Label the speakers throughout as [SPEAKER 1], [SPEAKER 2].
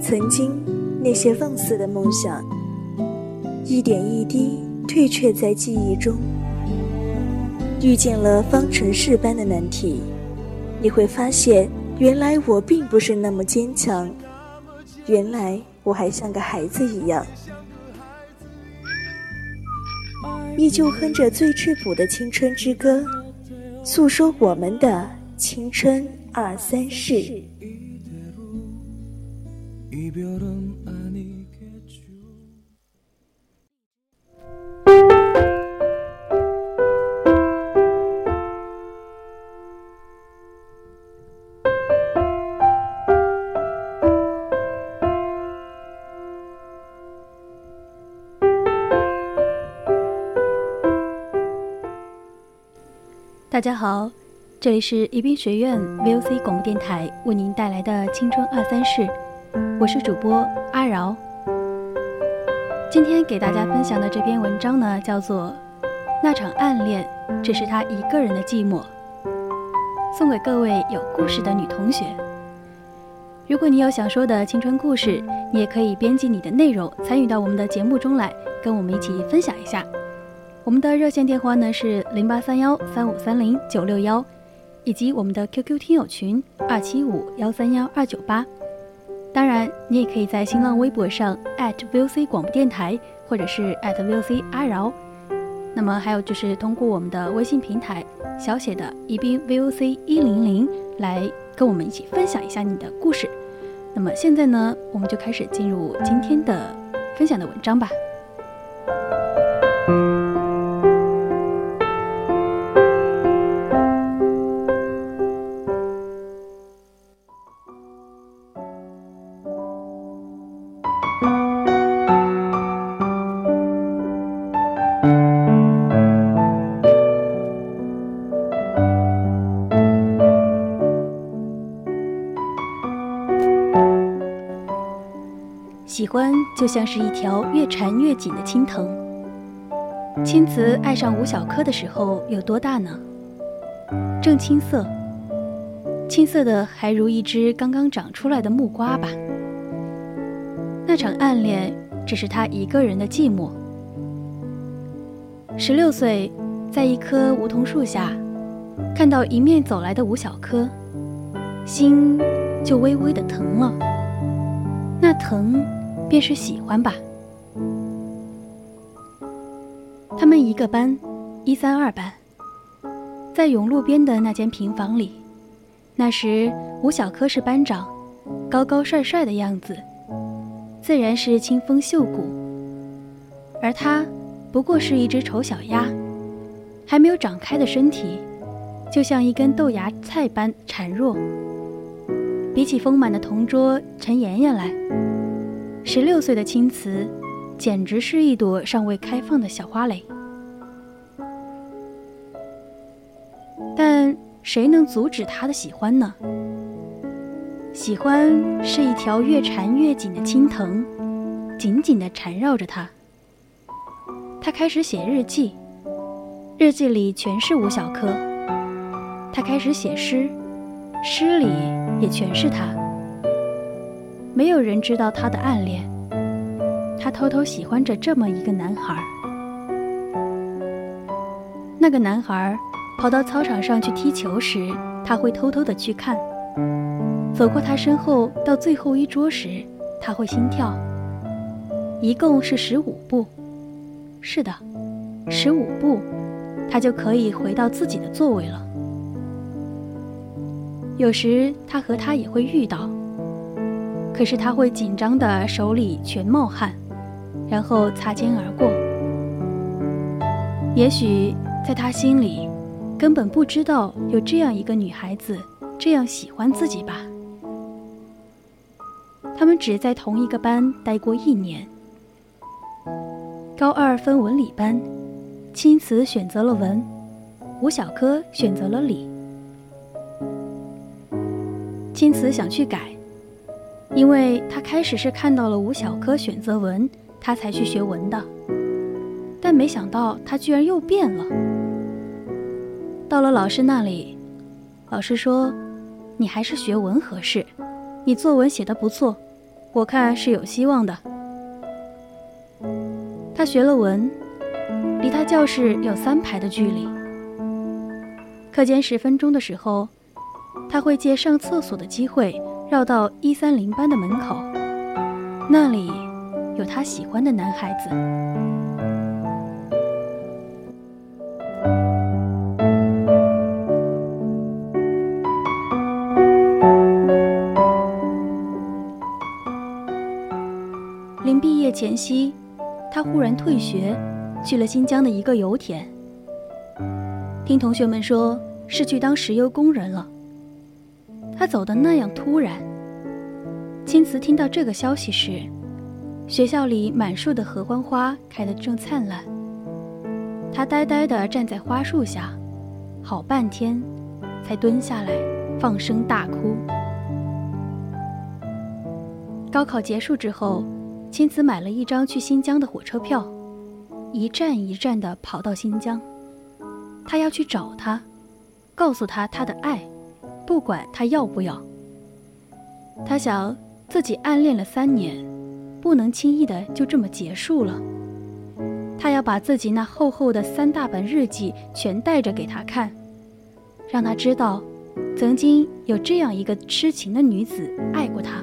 [SPEAKER 1] 曾经那些放肆的梦想，一点一滴退却在记忆中。遇见了方程式般的难题，你会发现，原来我并不是那么坚强，原来我还像个孩子一样，依旧哼着最质朴的青春之歌，诉说我们的青春二三事。
[SPEAKER 2] 大家好，这里是宜宾学院 VOC 广播电台为您带来的青春二三事，我是主播阿饶。今天给大家分享的这篇文章呢，叫做《那场暗恋只是他一个人的寂寞》，送给各位有故事的女同学。如果你有想说的青春故事，你也可以编辑你的内容参与到我们的节目中来，跟我们一起分享一下。我们的热线电话呢是零八三幺三五三零九六幺，以及我们的 QQ 听友群二七五幺三幺二九八。当然，你也可以在新浪微博上 @VOC 广播电台，或者是 @VOC 阿饶。那么还有就是通过我们的微信平台小写的宜宾 VOC 一零零来跟我们一起分享一下你的故事。那么现在呢，我们就开始进入今天的分享的文章吧。喜欢就像是一条越缠越紧的青藤。青瓷爱上吴小柯的时候有多大呢？正青涩，青涩的还如一只刚刚长出来的木瓜吧。那场暗恋只是他一个人的寂寞。十六岁，在一棵梧桐树下，看到迎面走来的吴小柯，心就微微的疼了。那疼。便是喜欢吧。他们一个班，一三二班，在永路边的那间平房里。那时吴小柯是班长，高高帅帅的样子，自然是清风秀骨。而他不过是一只丑小鸭，还没有长开的身体，就像一根豆芽菜般孱弱。比起丰满的同桌陈妍妍来。十六岁的青瓷，简直是一朵尚未开放的小花蕾。但谁能阻止他的喜欢呢？喜欢是一条越缠越紧的青藤，紧紧地缠绕着他。他开始写日记，日记里全是吴小柯。他开始写诗，诗里也全是他。没有人知道他的暗恋，他偷偷喜欢着这么一个男孩。那个男孩跑到操场上去踢球时，他会偷偷的去看；走过他身后到最后一桌时，他会心跳。一共是十五步，是的，十五步，他就可以回到自己的座位了。有时他和他也会遇到。可是他会紧张的手里全冒汗，然后擦肩而过。也许在他心里，根本不知道有这样一个女孩子这样喜欢自己吧。他们只在同一个班待过一年。高二分文理班，青瓷选择了文，吴小柯选择了理。青瓷想去改。因为他开始是看到了吴小柯选择文，他才去学文的，但没想到他居然又变了。到了老师那里，老师说：“你还是学文合适，你作文写得不错，我看是有希望的。”他学了文，离他教室有三排的距离。课间十分钟的时候，他会借上厕所的机会绕到一三零班的门口，那里有他喜欢的男孩子。临毕业前夕，他忽然退学，去了新疆的一个油田。听同学们说，是去当石油工人了。他走的那样突然。青瓷听到这个消息时，学校里满树的合欢花开得正灿烂。他呆呆地站在花树下，好半天，才蹲下来，放声大哭。高考结束之后，青瓷买了一张去新疆的火车票，一站一站地跑到新疆。他要去找他，告诉他他的爱，不管他要不要。他想自己暗恋了三年，不能轻易的就这么结束了。他要把自己那厚厚的三大本日记全带着给他看，让他知道，曾经有这样一个痴情的女子爱过他。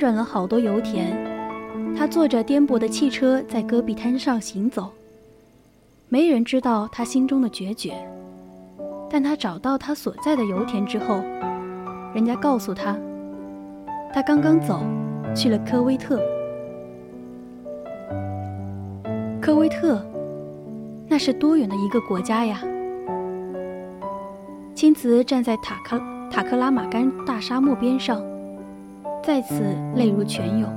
[SPEAKER 2] 转了好多油田，他坐着颠簸的汽车在戈壁滩上行走。没人知道他心中的决绝，但他找到他所在的油田之后，人家告诉他，他刚刚走去了科威特。科威特，那是多远的一个国家呀？青瓷站在塔克塔克拉玛干大沙漠边上。再次泪如泉涌。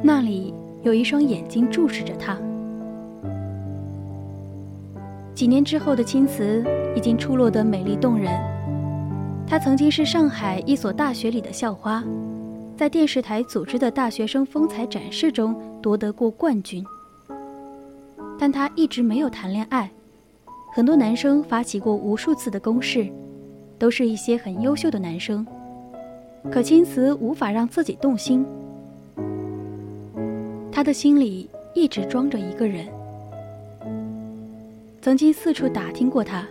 [SPEAKER 2] 那里有一双眼睛注视着他。几年之后的青瓷已经出落得美丽动人。她曾经是上海一所大学里的校花。在电视台组织的大学生风采展示中夺得过冠军，但他一直没有谈恋爱。很多男生发起过无数次的攻势，都是一些很优秀的男生，可青瓷无法让自己动心。他的心里一直装着一个人。曾经四处打听过他，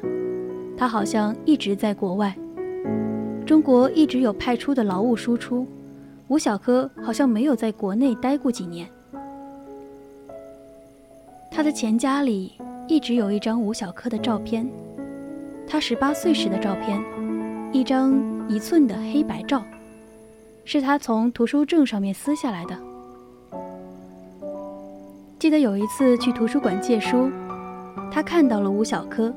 [SPEAKER 2] 他好像一直在国外。中国一直有派出的劳务输出。吴小柯好像没有在国内待过几年。他的钱夹里一直有一张吴小柯的照片，他十八岁时的照片，一张一寸的黑白照，是他从图书证上面撕下来的。记得有一次去图书馆借书，他看到了吴小柯，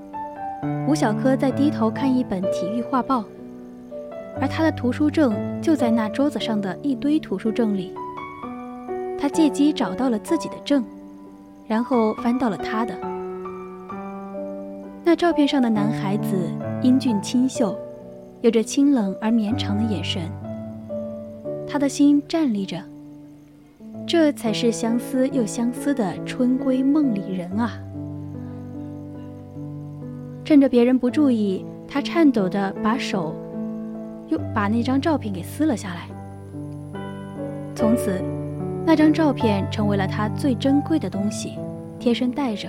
[SPEAKER 2] 吴小柯在低头看一本体育画报。而他的图书证就在那桌子上的一堆图书证里。他借机找到了自己的证，然后翻到了他的。那照片上的男孩子英俊清秀，有着清冷而绵长的眼神。他的心站立着，这才是相思又相思的春闺梦里人啊！趁着别人不注意，他颤抖地把手。又把那张照片给撕了下来。从此，那张照片成为了他最珍贵的东西，贴身带着。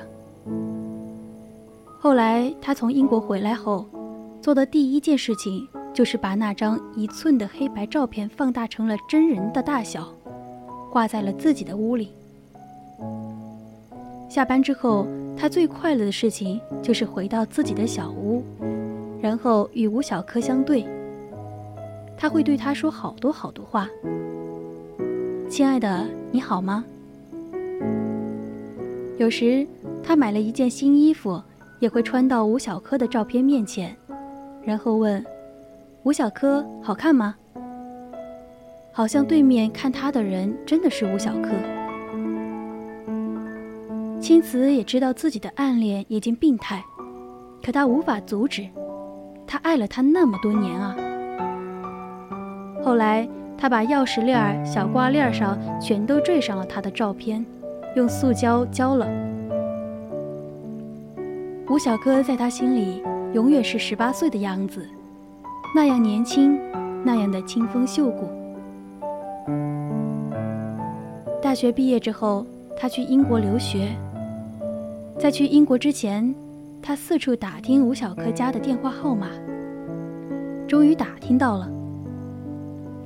[SPEAKER 2] 后来他从英国回来后，做的第一件事情就是把那张一寸的黑白照片放大成了真人的大小，挂在了自己的屋里。下班之后，他最快乐的事情就是回到自己的小屋，然后与吴小柯相对。他会对他说好多好多话。亲爱的，你好吗？有时他买了一件新衣服，也会穿到吴小柯的照片面前，然后问：“吴小柯好看吗？”好像对面看他的人真的是吴小柯。青瓷也知道自己的暗恋已经病态，可他无法阻止。他爱了他那么多年啊！后来，他把钥匙链儿、小挂链上全都缀上了他的照片，用塑胶胶了。吴小柯在他心里永远是十八岁的样子，那样年轻，那样的清风秀骨。大学毕业之后，他去英国留学。在去英国之前，他四处打听吴小柯家的电话号码，终于打听到了。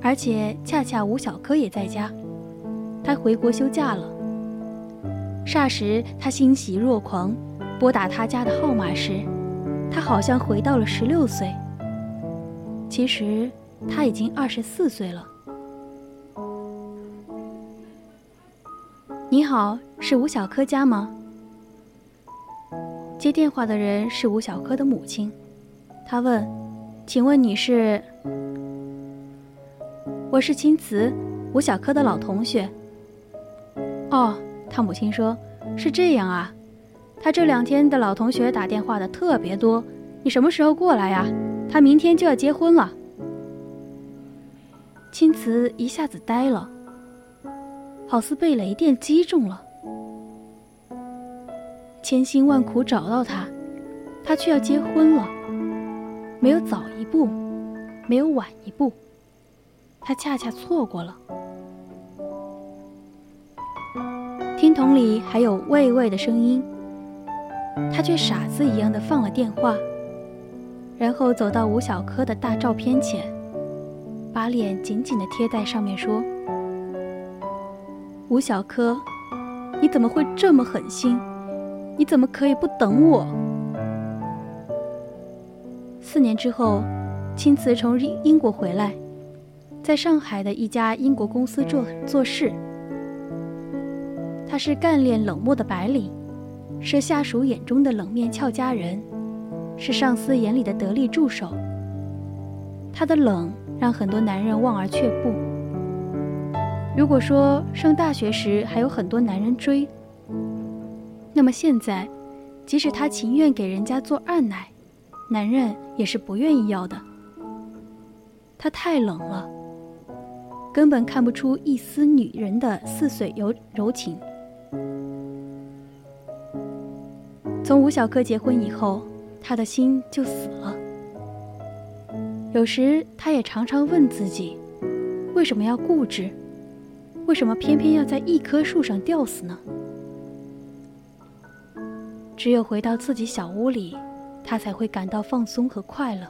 [SPEAKER 2] 而且恰恰吴小柯也在家，他回国休假了。霎时，他欣喜若狂，拨打他家的号码时，他好像回到了十六岁。其实他已经二十四岁了。你好，是吴小柯家吗？接电话的人是吴小柯的母亲，他问：“请问你是？”“我是青瓷，吴小柯的老同学。”“哦。”他母亲说：“是这样啊，他这两天的老同学打电话的特别多，你什么时候过来呀？他明天就要结婚了。”青瓷一下子呆了，好似被雷电击中了。千辛万苦找到他，他却要结婚了。没有早一步，没有晚一步，他恰恰错过了。听筒里还有喂喂的声音，他却傻子一样的放了电话，然后走到吴小柯的大照片前，把脸紧紧的贴在上面，说：“吴小柯，你怎么会这么狠心？”你怎么可以不等我？四年之后，青瓷从英英国回来，在上海的一家英国公司做做事。他是干练冷漠的白领，是下属眼中的冷面俏佳人，是上司眼里的得力助手。他的冷让很多男人望而却步。如果说上大学时还有很多男人追，那么现在，即使他情愿给人家做二奶，男人也是不愿意要的。他太冷了，根本看不出一丝女人的似水柔柔情。从吴小柯结婚以后，他的心就死了。有时他也常常问自己，为什么要固执？为什么偏偏要在一棵树上吊死呢？只有回到自己小屋里，他才会感到放松和快乐。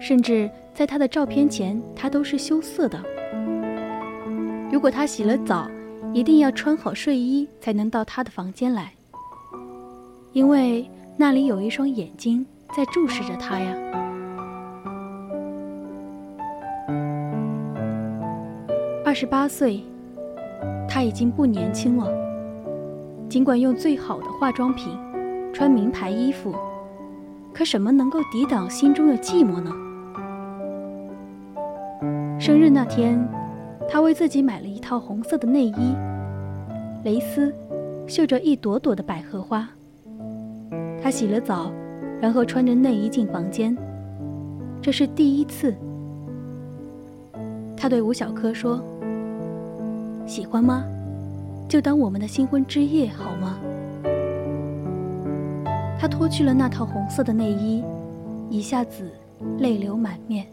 [SPEAKER 2] 甚至在他的照片前，他都是羞涩的。如果他洗了澡，一定要穿好睡衣才能到他的房间来，因为那里有一双眼睛在注视着他呀。二十八岁，他已经不年轻了。尽管用最好的化妆品，穿名牌衣服，可什么能够抵挡心中的寂寞呢？生日那天，他为自己买了一套红色的内衣，蕾丝，绣着一朵朵的百合花。他洗了澡，然后穿着内衣进房间，这是第一次。他对吴小柯说：“喜欢吗？”就当我们的新婚之夜好吗？他脱去了那套红色的内衣，一下子泪流满面。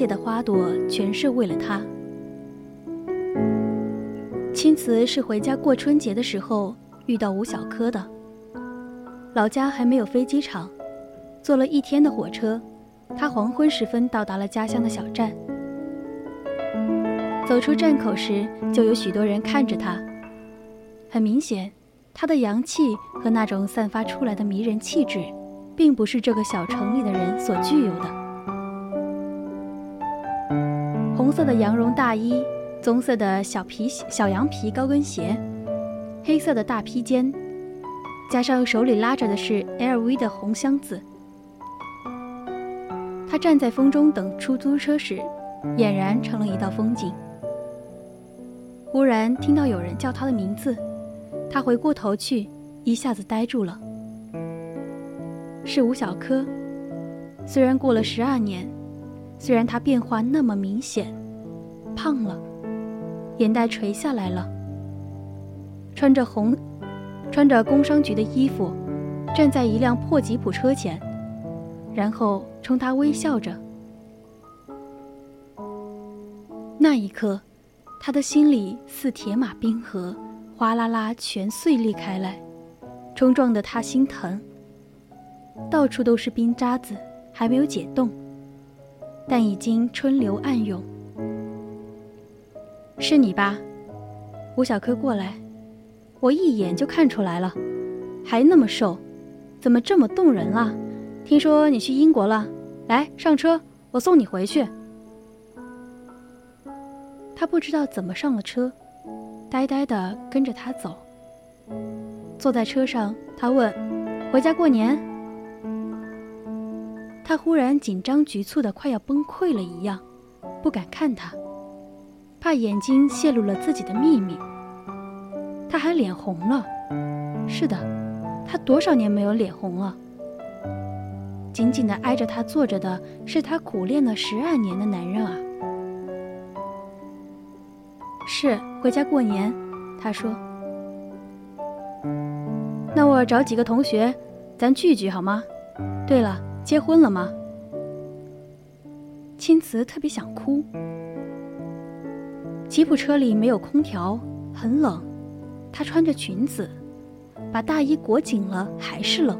[SPEAKER 2] 谢的花朵全是为了他。青瓷是回家过春节的时候遇到吴小柯的。老家还没有飞机场，坐了一天的火车，他黄昏时分到达了家乡的小站。走出站口时，就有许多人看着他。很明显，他的洋气和那种散发出来的迷人气质，并不是这个小城里的人所具有的。红色的羊绒大衣，棕色的小皮小羊皮高跟鞋，黑色的大披肩，加上手里拉着的是 LV 的红箱子。他站在风中等出租车时，俨然成了一道风景。忽然听到有人叫他的名字，他回过头去，一下子呆住了。是吴小柯。虽然过了十二年，虽然他变化那么明显，胖了，眼袋垂下来了，穿着红，穿着工商局的衣服，站在一辆破吉普车前，然后冲他微笑着。那一刻。他的心里似铁马冰河，哗啦啦全碎裂开来，冲撞得他心疼。到处都是冰渣子，还没有解冻，但已经春流暗涌。是你吧，吴小柯过来，我一眼就看出来了，还那么瘦，怎么这么动人啊？听说你去英国了，来上车，我送你回去。他不知道怎么上了车，呆呆的跟着他走。坐在车上，他问：“回家过年？”他忽然紧张局促的快要崩溃了一样，不敢看他，怕眼睛泄露了自己的秘密。他还脸红了，是的，他多少年没有脸红了。紧紧的挨着他坐着的是他苦练了十二年的男人啊。是回家过年，他说。那我找几个同学，咱聚聚好吗？对了，结婚了吗？青瓷特别想哭。吉普车里没有空调，很冷，她穿着裙子，把大衣裹紧了还是冷。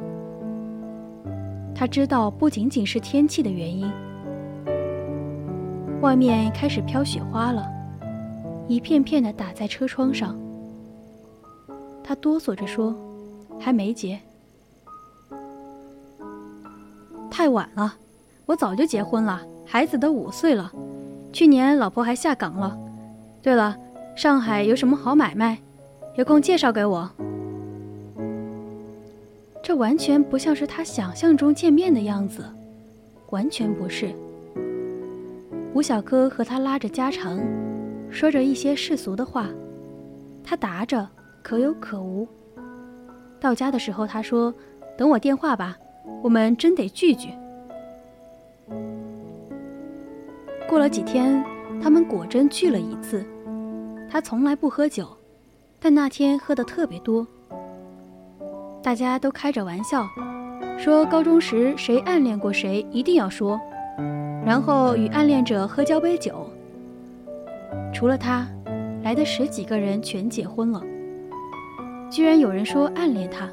[SPEAKER 2] 他知道不仅仅是天气的原因，外面开始飘雪花了。一片片的打在车窗上，他哆嗦着说：“还没结，太晚了，我早就结婚了，孩子都五岁了，去年老婆还下岗了。对了，上海有什么好买卖？有空介绍给我。”这完全不像是他想象中见面的样子，完全不是。吴小柯和他拉着家常。说着一些世俗的话，他答着可有可无。到家的时候，他说：“等我电话吧，我们真得聚聚。”过了几天，他们果真聚了一次。他从来不喝酒，但那天喝的特别多。大家都开着玩笑，说高中时谁暗恋过谁一定要说，然后与暗恋者喝交杯酒。除了他，来的十几个人全结婚了。居然有人说暗恋他，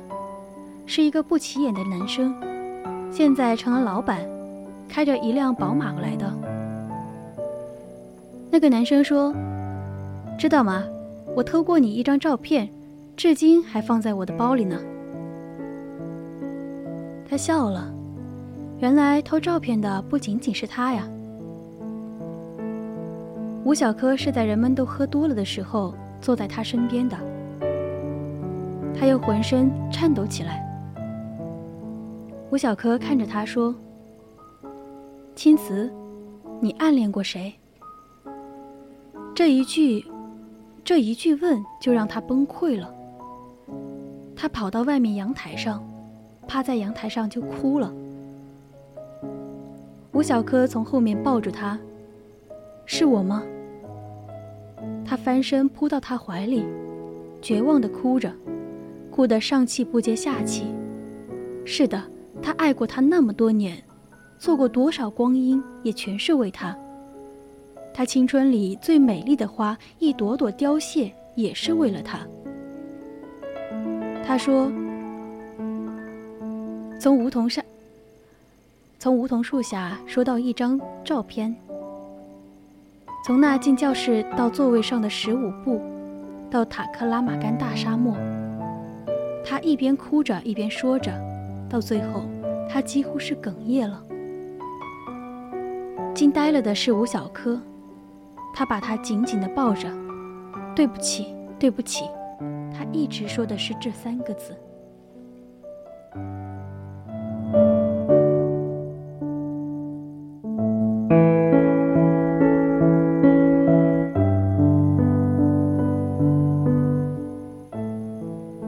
[SPEAKER 2] 是一个不起眼的男生，现在成了老板，开着一辆宝马来的。那个男生说：“知道吗？我偷过你一张照片，至今还放在我的包里呢。”他笑了，原来偷照片的不仅仅是他呀。吴小柯是在人们都喝多了的时候坐在他身边的，他又浑身颤抖起来。吴小柯看着他说：“青瓷，你暗恋过谁？”这一句，这一句问就让他崩溃了。他跑到外面阳台上，趴在阳台上就哭了。吴小柯从后面抱住他：“是我吗？”他翻身扑到他怀里，绝望地哭着，哭得上气不接下气。是的，他爱过他那么多年，错过多少光阴，也全是为他。他青春里最美丽的花，一朵朵凋谢，也是为了他。他说：“从梧桐上，从梧桐树下收到一张照片。”从那进教室到座位上的十五步，到塔克拉玛干大沙漠，他一边哭着一边说着，到最后，他几乎是哽咽了。惊呆了的是吴小柯，他把她紧紧地抱着。对不起，对不起，他一直说的是这三个字。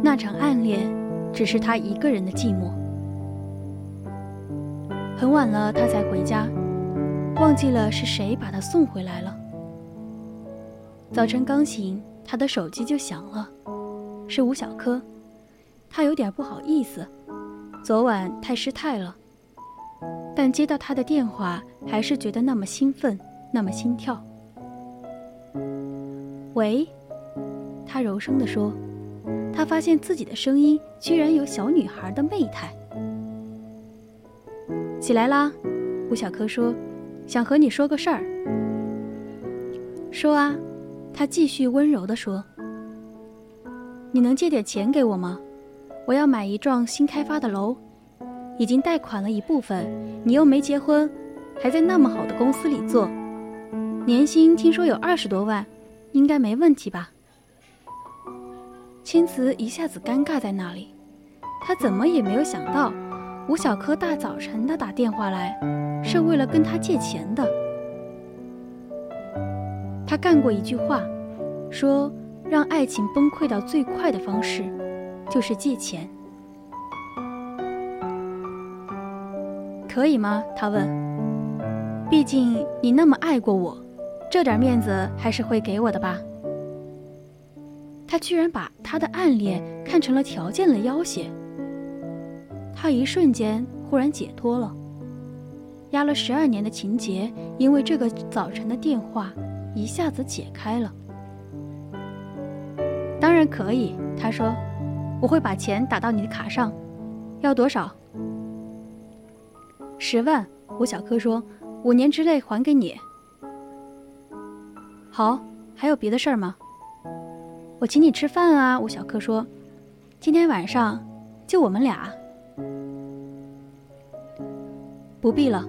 [SPEAKER 2] 那场暗恋，只是他一个人的寂寞。很晚了，他才回家，忘记了是谁把他送回来了。早晨刚醒，他的手机就响了，是吴小柯。他有点不好意思，昨晚太失态了。但接到他的电话，还是觉得那么兴奋，那么心跳。喂，他柔声地说。他发现自己的声音居然有小女孩的媚态。起来啦，吴小柯说，想和你说个事儿。说啊。他继续温柔地说：“你能借点钱给我吗？我要买一幢新开发的楼，已经贷款了一部分。你又没结婚，还在那么好的公司里做，年薪听说有二十多万，应该没问题吧？”青瓷一下子尴尬在那里，他怎么也没有想到，吴小柯大早晨的打电话来，是为了跟他借钱的。他干过一句话，说让爱情崩溃到最快的方式，就是借钱。可以吗？他问。毕竟你那么爱过我，这点面子还是会给我的吧？他居然把他的暗恋看成了条件的要挟。他一瞬间忽然解脱了，压了十二年的情结，因为这个早晨的电话。一下子解开了。当然可以，他说：“我会把钱打到你的卡上，要多少？”十万。吴小柯说：“五年之内还给你。”好，还有别的事儿吗？我请你吃饭啊。吴小柯说：“今天晚上就我们俩。”不必了。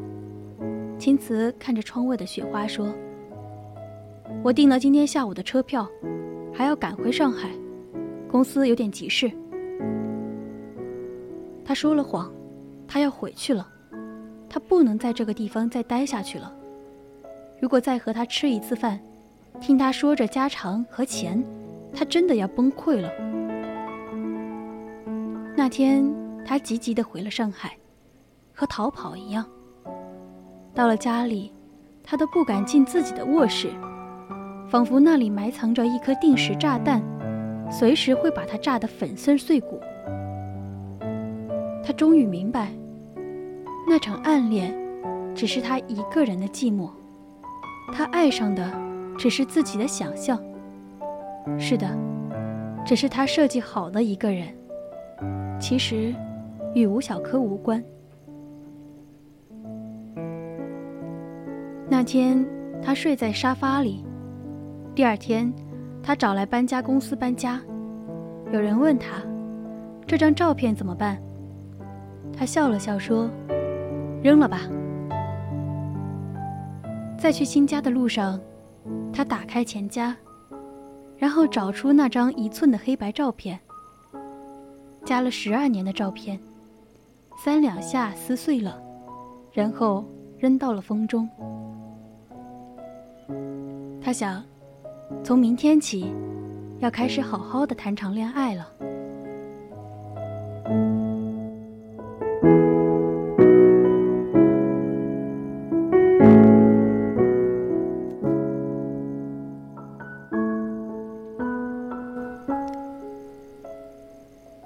[SPEAKER 2] 青瓷看着窗外的雪花说。我订了今天下午的车票，还要赶回上海，公司有点急事。他说了谎，他要回去了，他不能在这个地方再待下去了。如果再和他吃一次饭，听他说着家常和钱，他真的要崩溃了。那天他急急地回了上海，和逃跑一样。到了家里，他都不敢进自己的卧室。仿佛那里埋藏着一颗定时炸弹，随时会把他炸得粉身碎骨。他终于明白，那场暗恋只是他一个人的寂寞，他爱上的只是自己的想象。是的，只是他设计好的一个人，其实与吴小柯无关。那天，他睡在沙发里。第二天，他找来搬家公司搬家。有人问他：“这张照片怎么办？”他笑了笑说：“扔了吧。”在去新家的路上，他打开钱夹，然后找出那张一寸的黑白照片，夹了十二年的照片，三两下撕碎了，然后扔到了风中。他想。从明天起，要开始好好的谈场恋爱了。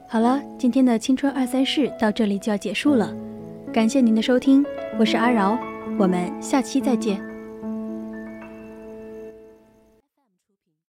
[SPEAKER 2] 好了，今天的青春二三事到这里就要结束了，感谢您的收听，我是阿饶，我们下期再见。